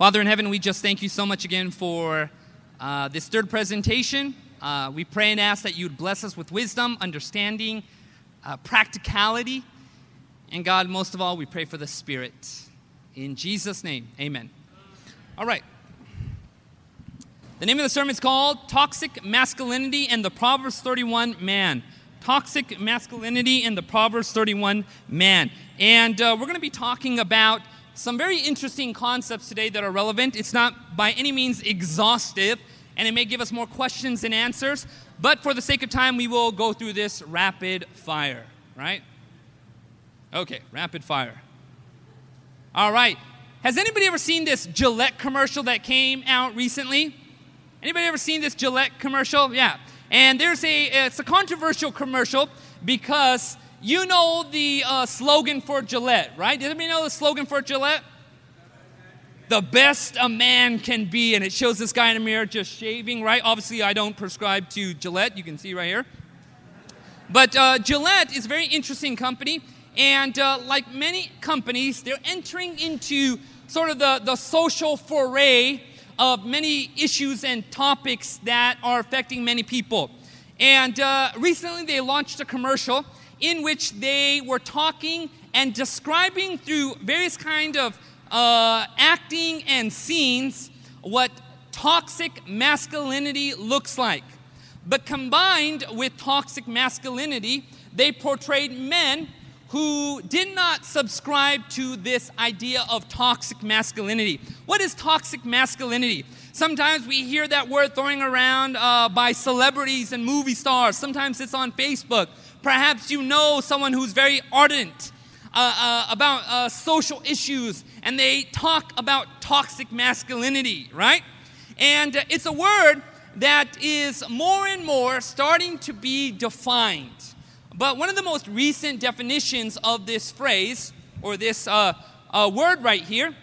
Father in heaven, we just thank you so much again for uh, this third presentation. Uh, we pray and ask that you would bless us with wisdom, understanding, uh, practicality, and God, most of all, we pray for the Spirit. In Jesus' name, amen. All right. The name of the sermon is called Toxic Masculinity and the Proverbs 31 Man. Toxic Masculinity and the Proverbs 31 Man. And uh, we're going to be talking about some very interesting concepts today that are relevant. It's not by any means exhaustive, and it may give us more questions than answers, but for the sake of time, we will go through this rapid fire, right? Okay, rapid fire. All right. Has anybody ever seen this Gillette commercial that came out recently? Anybody ever seen this Gillette commercial? Yeah. And there's a it's a controversial commercial because you know the uh, slogan for Gillette, right? Does anybody know the slogan for Gillette? The best a man can be, and it shows this guy in a mirror just shaving, right? Obviously, I don't prescribe to Gillette. You can see right here. But uh, Gillette is a very interesting company, and uh, like many companies, they're entering into sort of the, the social foray of many issues and topics that are affecting many people. And uh, recently, they launched a commercial in which they were talking and describing through various kind of uh, acting and scenes what toxic masculinity looks like. But combined with toxic masculinity, they portrayed men who did not subscribe to this idea of toxic masculinity. What is toxic masculinity? Sometimes we hear that word throwing around uh, by celebrities and movie stars. Sometimes it's on Facebook. Perhaps you know someone who's very ardent uh, uh, about uh, social issues and they talk about toxic masculinity, right? And uh, it's a word that is more and more starting to be defined. But one of the most recent definitions of this phrase or this uh, uh, word right here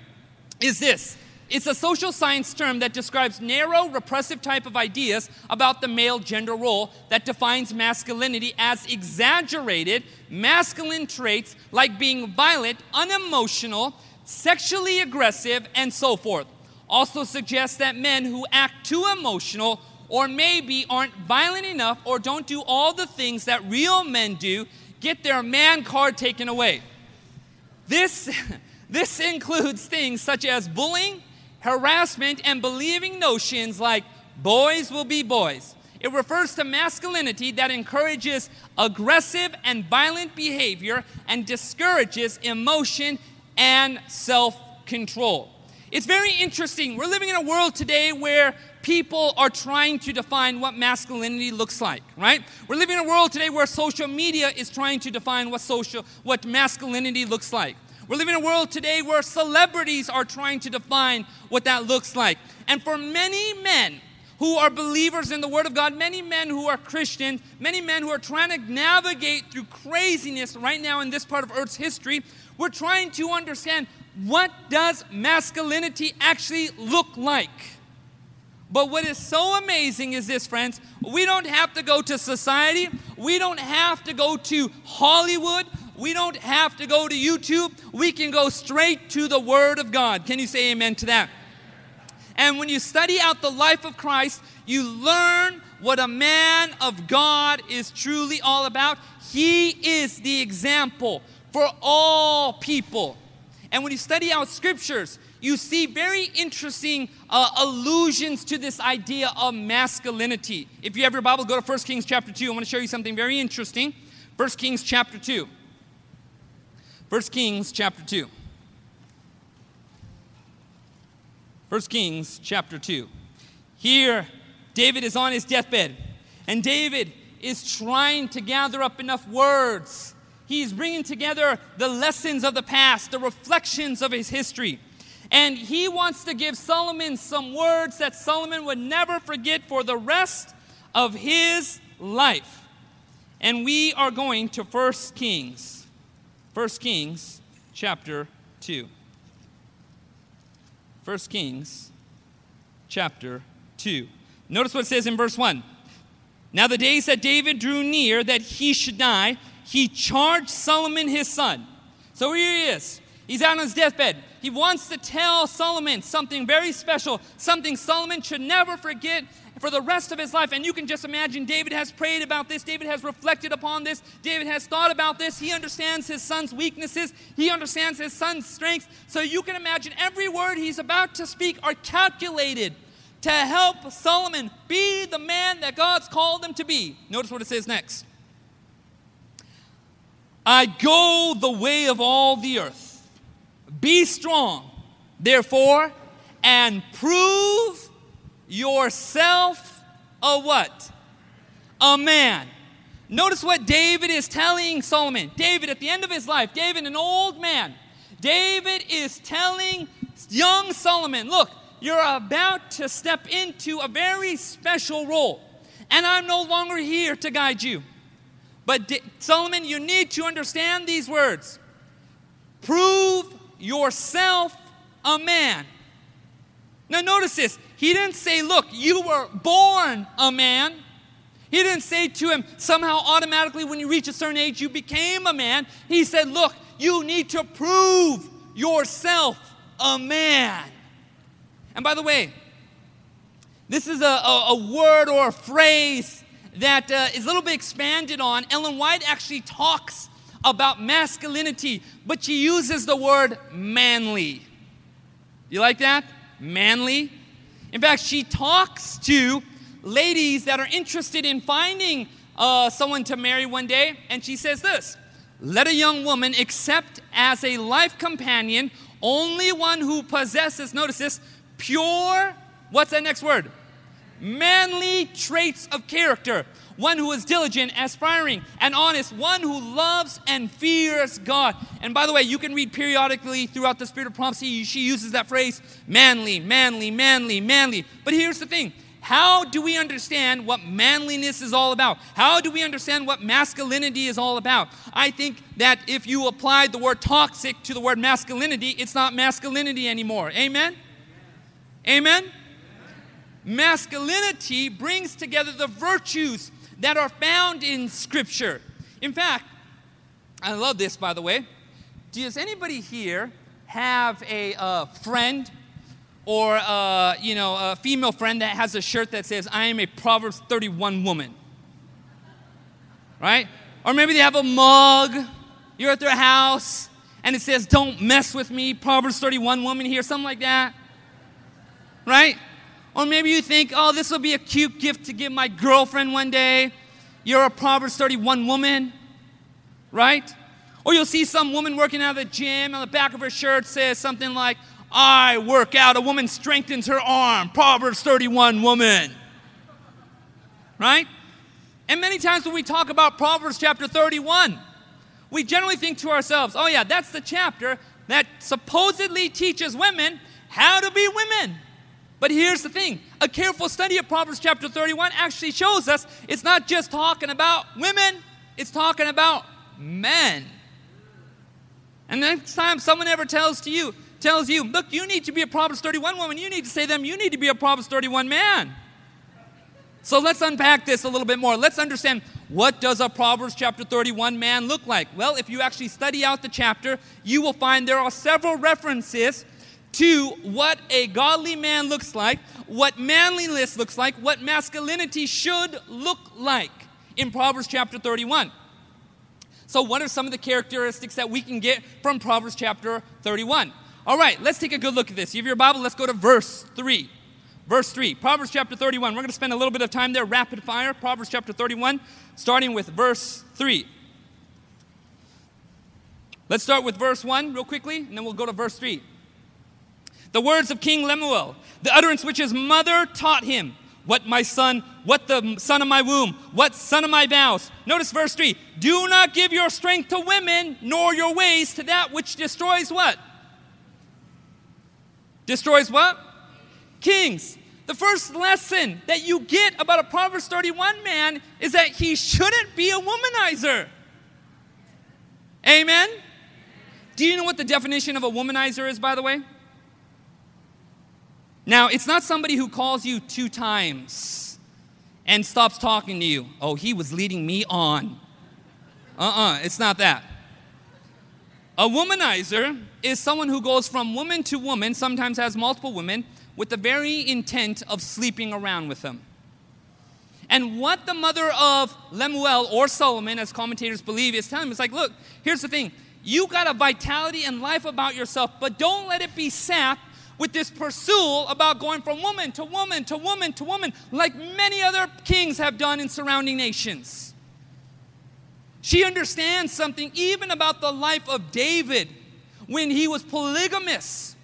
is this it's a social science term that describes narrow, repressive type of ideas about the male gender role that defines masculinity as exaggerated masculine traits like being violent, unemotional, sexually aggressive, and so forth. Also suggests that men who act too emotional or maybe aren't violent enough or don't do all the things that real men do get their man card taken away. This, this includes things such as bullying, harassment, and believing notions like boys will be boys. It refers to masculinity that encourages aggressive and violent behavior and discourages emotion and self control. It's very interesting. We're living in a world today where people are trying to define what masculinity looks like, right? We're living in a world today where social media is trying to define what social what masculinity looks like. We're living in a world today where celebrities are trying to define what that looks like. And for many men who are believers in the Word of God, many men who are Christian, many men who are trying to navigate through craziness right now in this part of Earth's history, we're trying to understand what does masculinity actually look like? But what is so amazing is this, friends. We don't have to go to society. We don't have to go to Hollywood. We don't have to go to YouTube. We can go straight to the Word of God. Can you say amen to that? And when you study out the life of Christ, you learn what a man of God is truly all about. He is the example for all people. And when you study out scriptures, you see very interesting uh, allusions to this idea of masculinity. If you have your Bible, go to 1 Kings chapter 2. I want to show you something very interesting. 1 Kings chapter 2. 1 Kings chapter 2. 1 Kings chapter 2. Here, David is on his deathbed, and David is trying to gather up enough words. He's bringing together the lessons of the past, the reflections of his history. And he wants to give Solomon some words that Solomon would never forget for the rest of his life. And we are going to 1 Kings. 1 Kings chapter 2. 1 Kings chapter 2. Notice what it says in verse 1. Now the days that David drew near that he should die, he charged Solomon his son. So here he is. He's out on his deathbed. he wants to tell Solomon something very special, something Solomon should never forget for the rest of his life. And you can just imagine David has prayed about this, David has reflected upon this, David has thought about this. He understands his son's weaknesses, he understands his son's strengths. So you can imagine every word he's about to speak are calculated to help Solomon be the man that God's called him to be. Notice what it says next. I go the way of all the earth. Be strong, therefore, and prove yourself a what? A man. Notice what David is telling Solomon. David, at the end of his life, David, an old man, David is telling young Solomon, look, you're about to step into a very special role, and I'm no longer here to guide you. But Solomon, you need to understand these words. Prove yourself a man. Now, notice this. He didn't say, Look, you were born a man. He didn't say to him, somehow automatically when you reach a certain age, you became a man. He said, Look, you need to prove yourself a man. And by the way, this is a, a, a word or a phrase that uh, is a little bit expanded on. Ellen White actually talks about masculinity, but she uses the word manly. You like that? Manly. In fact, she talks to ladies that are interested in finding uh, someone to marry one day, and she says this Let a young woman accept as a life companion only one who possesses, notice this, pure, what's that next word? Manly traits of character one who is diligent, aspiring, and honest, one who loves and fears God. And by the way, you can read periodically throughout the Spirit of Prophecy, she uses that phrase manly, manly, manly, manly. But here's the thing how do we understand what manliness is all about? How do we understand what masculinity is all about? I think that if you applied the word toxic to the word masculinity, it's not masculinity anymore. Amen? Amen? Masculinity brings together the virtues that are found in Scripture. In fact, I love this, by the way. Does anybody here have a uh, friend or uh, you know a female friend that has a shirt that says "I am a Proverbs 31 woman"? Right? Or maybe they have a mug. You're at their house and it says "Don't mess with me," Proverbs 31 woman here, something like that. Right? Or maybe you think, oh, this will be a cute gift to give my girlfriend one day. You're a Proverbs 31 woman, right? Or you'll see some woman working out of the gym, on the back of her shirt says something like, I work out, a woman strengthens her arm, Proverbs 31 woman. Right? And many times when we talk about Proverbs chapter 31, we generally think to ourselves, oh, yeah, that's the chapter that supposedly teaches women how to be women. But here's the thing a careful study of Proverbs chapter 31 actually shows us it's not just talking about women, it's talking about men. And next time someone ever tells to you, tells you, look, you need to be a Proverbs 31 woman, you need to say to them, you need to be a Proverbs 31 man. So let's unpack this a little bit more. Let's understand what does a Proverbs chapter 31 man look like? Well, if you actually study out the chapter, you will find there are several references to what a godly man looks like, what manliness looks like, what masculinity should look like in Proverbs chapter 31. So, what are some of the characteristics that we can get from Proverbs chapter 31? All right, let's take a good look at this. You have your Bible, let's go to verse 3. Verse 3, Proverbs chapter 31. We're going to spend a little bit of time there, rapid fire. Proverbs chapter 31, starting with verse 3. Let's start with verse 1 real quickly, and then we'll go to verse 3. The words of King Lemuel, the utterance which his mother taught him. What my son, what the son of my womb, what son of my vows. Notice verse 3 Do not give your strength to women, nor your ways to that which destroys what? Destroys what? Kings. The first lesson that you get about a Proverbs 31 man is that he shouldn't be a womanizer. Amen? Do you know what the definition of a womanizer is, by the way? Now, it's not somebody who calls you two times and stops talking to you. Oh, he was leading me on. Uh uh-uh, uh, it's not that. A womanizer is someone who goes from woman to woman, sometimes has multiple women, with the very intent of sleeping around with them. And what the mother of Lemuel or Solomon, as commentators believe, is telling him is like, look, here's the thing. You got a vitality and life about yourself, but don't let it be sapped with this pursuit about going from woman to woman to woman to woman, like many other kings have done in surrounding nations. She understands something even about the life of David when he was polygamous,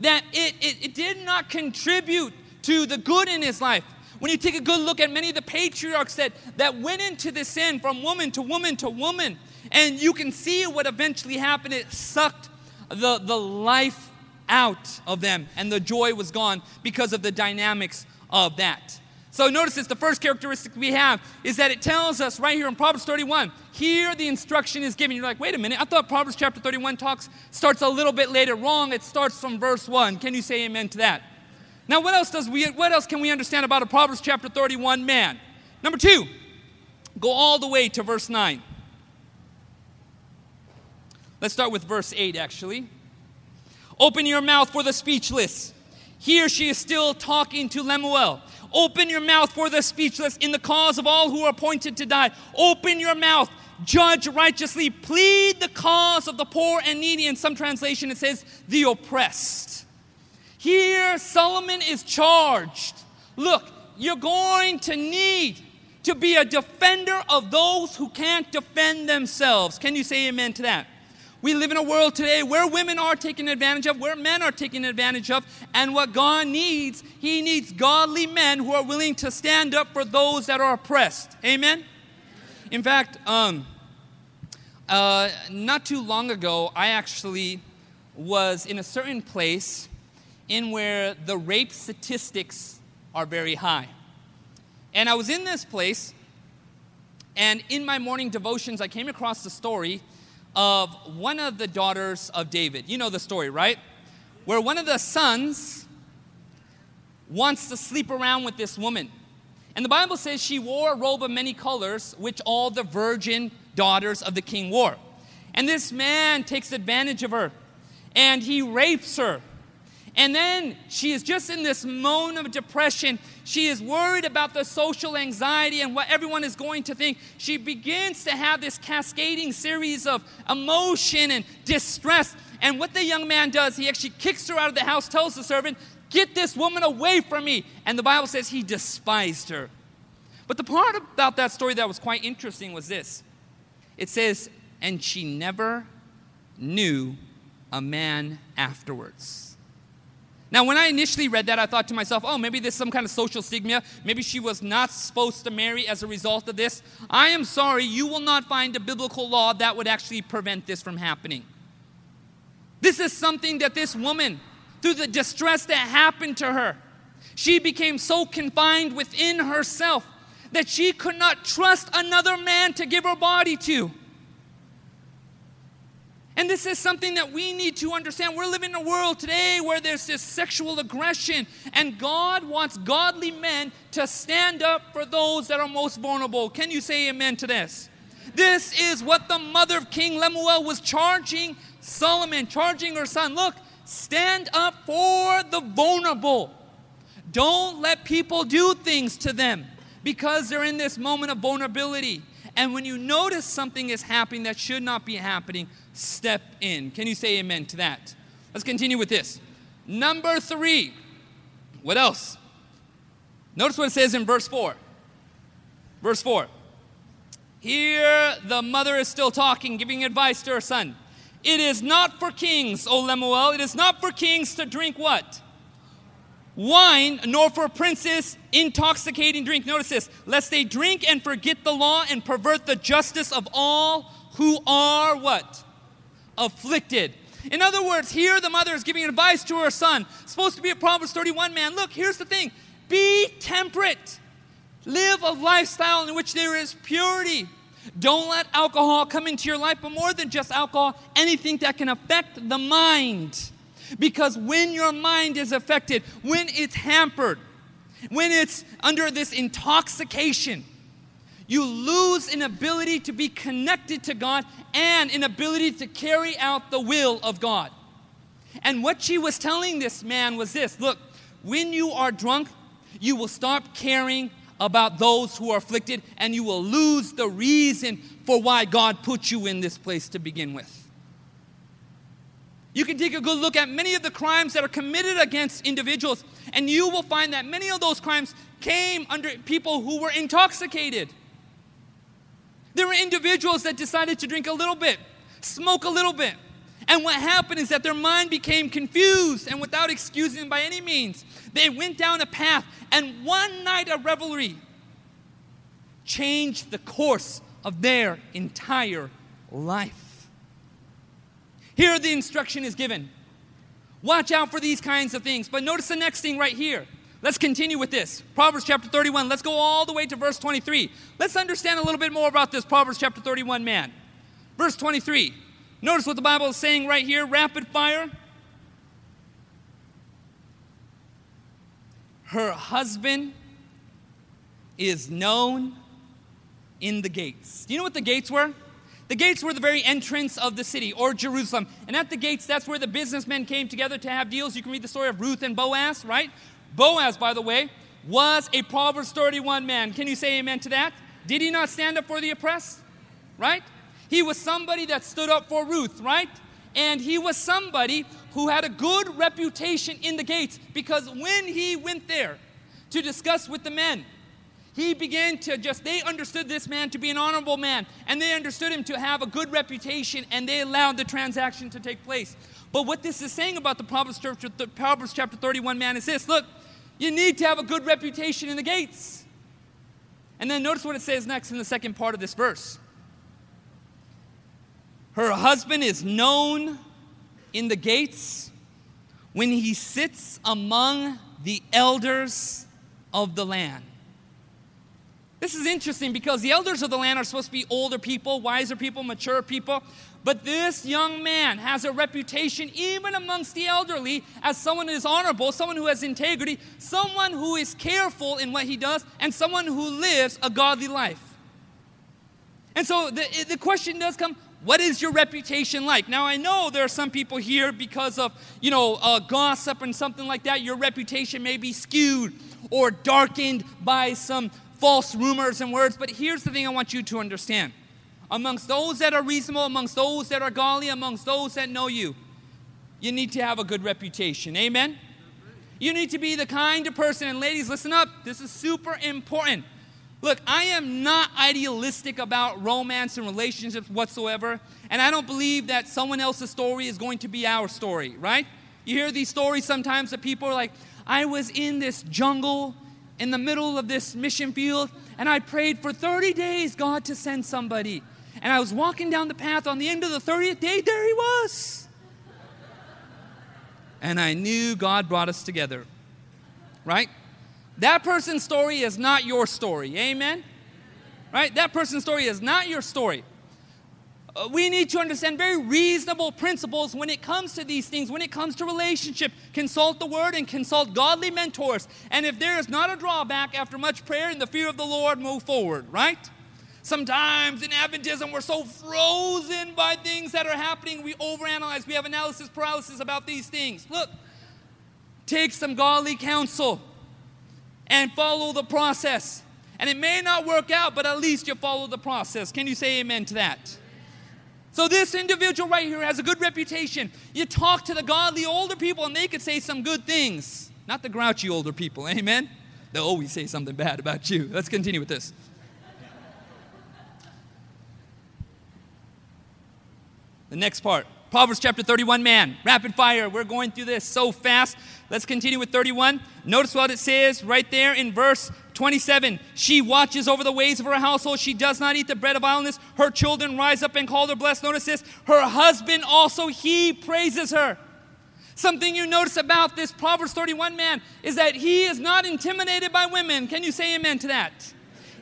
that it, it, it did not contribute to the good in his life. When you take a good look at many of the patriarchs that, that went into this sin from woman to woman to woman, and you can see what eventually happened. It sucked the, the life out of them, and the joy was gone because of the dynamics of that. So notice this the first characteristic we have is that it tells us right here in Proverbs 31. Here the instruction is given. You're like, wait a minute, I thought Proverbs chapter 31 talks starts a little bit later. Wrong, it starts from verse 1. Can you say amen to that? Now, what else does we what else can we understand about a Proverbs chapter 31 man? Number two, go all the way to verse 9. Let's start with verse 8 actually. Open your mouth for the speechless. Here she is still talking to Lemuel. Open your mouth for the speechless in the cause of all who are appointed to die. Open your mouth. Judge righteously. Plead the cause of the poor and needy. In some translation, it says the oppressed. Here, Solomon is charged. Look, you're going to need to be a defender of those who can't defend themselves. Can you say amen to that? We live in a world today where women are taken advantage of, where men are taken advantage of, and what God needs, He needs godly men who are willing to stand up for those that are oppressed. Amen? In fact, um, uh, not too long ago, I actually was in a certain place in where the rape statistics are very high. And I was in this place, and in my morning devotions, I came across the story of one of the daughters of David. You know the story, right? Where one of the sons wants to sleep around with this woman. And the Bible says she wore a robe of many colors, which all the virgin daughters of the king wore. And this man takes advantage of her and he rapes her. And then she is just in this moan of depression. She is worried about the social anxiety and what everyone is going to think. She begins to have this cascading series of emotion and distress. And what the young man does, he actually kicks her out of the house, tells the servant, Get this woman away from me. And the Bible says he despised her. But the part about that story that was quite interesting was this it says, And she never knew a man afterwards. Now, when I initially read that, I thought to myself, oh, maybe there's some kind of social stigma. Maybe she was not supposed to marry as a result of this. I am sorry, you will not find a biblical law that would actually prevent this from happening. This is something that this woman, through the distress that happened to her, she became so confined within herself that she could not trust another man to give her body to. And this is something that we need to understand. We're living in a world today where there's this sexual aggression, and God wants godly men to stand up for those that are most vulnerable. Can you say amen to this? This is what the mother of King Lemuel was charging Solomon, charging her son. Look, stand up for the vulnerable. Don't let people do things to them because they're in this moment of vulnerability. And when you notice something is happening that should not be happening, step in. Can you say amen to that? Let's continue with this. Number three. What else? Notice what it says in verse 4. Verse 4. Here the mother is still talking, giving advice to her son. It is not for kings, O Lemuel, it is not for kings to drink what? Wine, nor for princes intoxicating drink. Notice this, lest they drink and forget the law and pervert the justice of all who are what? afflicted. In other words, here the mother is giving advice to her son. supposed to be a Proverbs 31 man. Look, here's the thing be temperate, live a lifestyle in which there is purity. Don't let alcohol come into your life, but more than just alcohol, anything that can affect the mind. Because when your mind is affected, when it's hampered, when it's under this intoxication, you lose an ability to be connected to God and an ability to carry out the will of God. And what she was telling this man was this look, when you are drunk, you will stop caring about those who are afflicted and you will lose the reason for why God put you in this place to begin with. You can take a good look at many of the crimes that are committed against individuals, and you will find that many of those crimes came under people who were intoxicated. There were individuals that decided to drink a little bit, smoke a little bit. And what happened is that their mind became confused, and without excusing by any means, they went down a path, and one night of revelry changed the course of their entire life. Here, the instruction is given watch out for these kinds of things. But notice the next thing right here. Let's continue with this. Proverbs chapter 31. Let's go all the way to verse 23. Let's understand a little bit more about this Proverbs chapter 31 man. Verse 23. Notice what the Bible is saying right here rapid fire. Her husband is known in the gates. Do you know what the gates were? The gates were the very entrance of the city or Jerusalem. And at the gates, that's where the businessmen came together to have deals. You can read the story of Ruth and Boaz, right? Boaz, by the way, was a Proverbs 31 man. Can you say amen to that? Did he not stand up for the oppressed? Right? He was somebody that stood up for Ruth, right? And he was somebody who had a good reputation in the gates because when he went there to discuss with the men, he began to just, they understood this man to be an honorable man, and they understood him to have a good reputation, and they allowed the transaction to take place. But what this is saying about the Proverbs chapter, the Proverbs chapter 31 man is this look, you need to have a good reputation in the gates. And then notice what it says next in the second part of this verse. Her husband is known in the gates when he sits among the elders of the land. This is interesting because the elders of the land are supposed to be older people, wiser people, mature people. But this young man has a reputation, even amongst the elderly, as someone who is honorable, someone who has integrity, someone who is careful in what he does, and someone who lives a godly life. And so the, the question does come what is your reputation like? Now, I know there are some people here because of, you know, uh, gossip and something like that. Your reputation may be skewed or darkened by some false rumors and words. But here's the thing I want you to understand amongst those that are reasonable, amongst those that are godly, amongst those that know you, you need to have a good reputation. Amen? You need to be the kind of person, and ladies, listen up, this is super important. Look, I am not idealistic about romance and relationships whatsoever, and I don't believe that someone else's story is going to be our story, right? You hear these stories sometimes that people are like, I was in this jungle in the middle of this mission field, and I prayed for 30 days, God, to send somebody. And I was walking down the path on the end of the 30th day, there he was. And I knew God brought us together, right? That person's story is not your story. Amen? Right? That person's story is not your story. Uh, we need to understand very reasonable principles when it comes to these things, when it comes to relationship. Consult the word and consult godly mentors. And if there is not a drawback after much prayer and the fear of the Lord, move forward, right? Sometimes in Adventism, we're so frozen by things that are happening, we overanalyze. We have analysis paralysis about these things. Look, take some godly counsel and follow the process. And it may not work out, but at least you follow the process. Can you say amen to that? So, this individual right here has a good reputation. You talk to the godly older people, and they could say some good things. Not the grouchy older people, amen? They'll always say something bad about you. Let's continue with this. The next part Proverbs chapter 31, man. Rapid fire. We're going through this so fast. Let's continue with 31. Notice what it says right there in verse 27. She watches over the ways of her household. She does not eat the bread of idleness. Her children rise up and call her blessed. Notice this. Her husband also, he praises her. Something you notice about this Proverbs 31 man is that he is not intimidated by women. Can you say amen to that?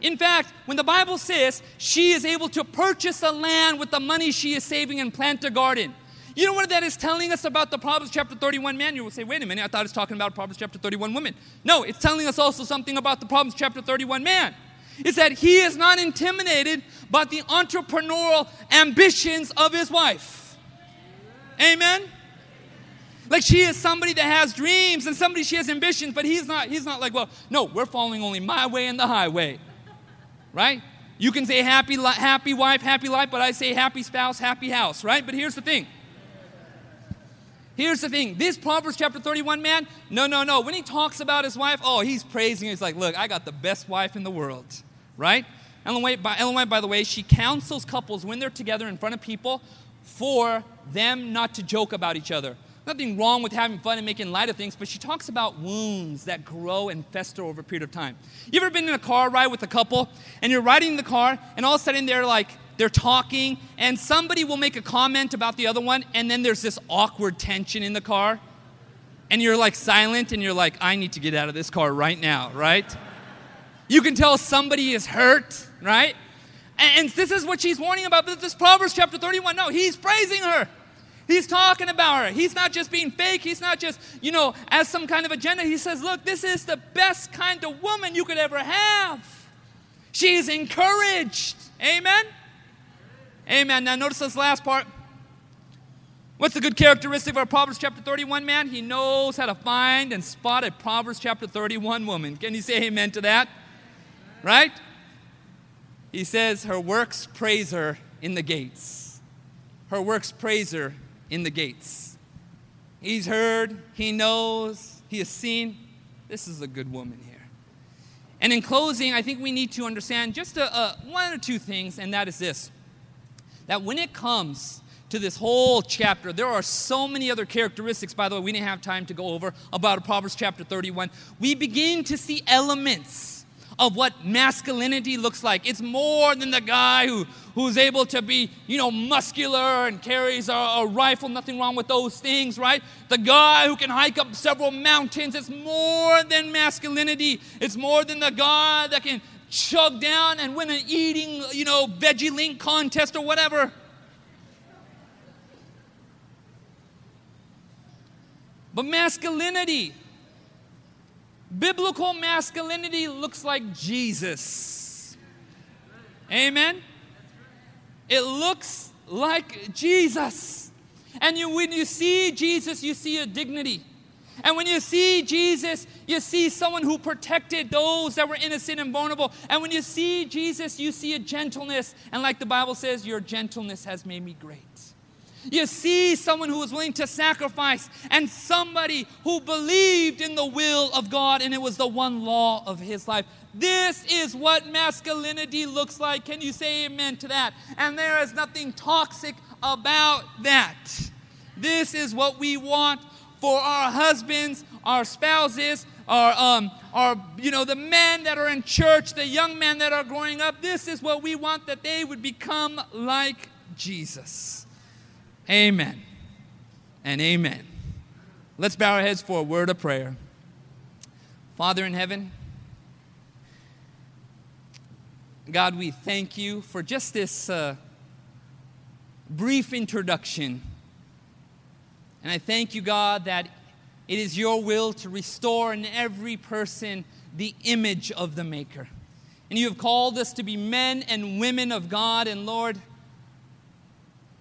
In fact, when the Bible says she is able to purchase a land with the money she is saving and plant a garden, you know what that is telling us about the Proverbs chapter 31 man? You will say, wait a minute, I thought it was talking about Proverbs chapter 31 woman. No, it's telling us also something about the Proverbs chapter 31 man. Is that he is not intimidated by the entrepreneurial ambitions of his wife. Amen? Like she is somebody that has dreams and somebody she has ambitions, but he's not, he's not like, well, no, we're following only my way and the highway. Right? You can say happy, happy wife, happy life, but I say happy spouse, happy house, right? But here's the thing. Here's the thing. This Proverbs chapter 31 man, no, no, no. When he talks about his wife, oh, he's praising. Her. He's like, look, I got the best wife in the world, right? Ellen White, by, Ellen White, by the way, she counsels couples when they're together in front of people for them not to joke about each other. Nothing wrong with having fun and making light of things, but she talks about wounds that grow and fester over a period of time. You ever been in a car ride with a couple and you're riding in the car and all of a sudden they're like, they're talking and somebody will make a comment about the other one and then there's this awkward tension in the car and you're like silent and you're like, I need to get out of this car right now, right? You can tell somebody is hurt, right? And this is what she's warning about. This Proverbs chapter 31. No, he's praising her. He's talking about her. He's not just being fake. He's not just, you know, as some kind of agenda. He says, look, this is the best kind of woman you could ever have. She's encouraged. Amen? Amen. Now, notice this last part. What's the good characteristic of our Proverbs chapter 31 man? He knows how to find and spot a Proverbs chapter 31 woman. Can you say amen to that? Right? He says, Her works praise her in the gates. Her works praise her in the gates. He's heard, he knows, he has seen. This is a good woman here. And in closing, I think we need to understand just a, a, one or two things, and that is this that when it comes to this whole chapter, there are so many other characteristics, by the way, we didn't have time to go over about Proverbs chapter 31. We begin to see elements of what masculinity looks like. It's more than the guy who, who's able to be, you know, muscular and carries a, a, rifle. Nothing wrong with those things, right? The guy who can hike up several mountains. It's more than masculinity. It's more than the guy that can chug down and win an eating, you know, veggie link contest or whatever. But masculinity Biblical masculinity looks like Jesus. Amen? It looks like Jesus. And you, when you see Jesus, you see a dignity. And when you see Jesus, you see someone who protected those that were innocent and vulnerable. And when you see Jesus, you see a gentleness. And like the Bible says, your gentleness has made me great. You see someone who was willing to sacrifice and somebody who believed in the will of God and it was the one law of his life. This is what masculinity looks like. Can you say amen to that? And there is nothing toxic about that. This is what we want for our husbands, our spouses, our, um, our, you know, the men that are in church, the young men that are growing up. This is what we want that they would become like Jesus. Amen and amen. Let's bow our heads for a word of prayer. Father in heaven, God, we thank you for just this uh, brief introduction. And I thank you, God, that it is your will to restore in every person the image of the Maker. And you have called us to be men and women of God. And Lord,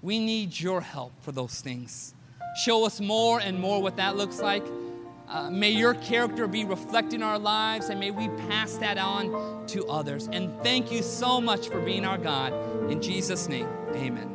we need your help for those things. Show us more and more what that looks like. Uh, may your character be reflected in our lives and may we pass that on to others. And thank you so much for being our God. In Jesus' name, amen.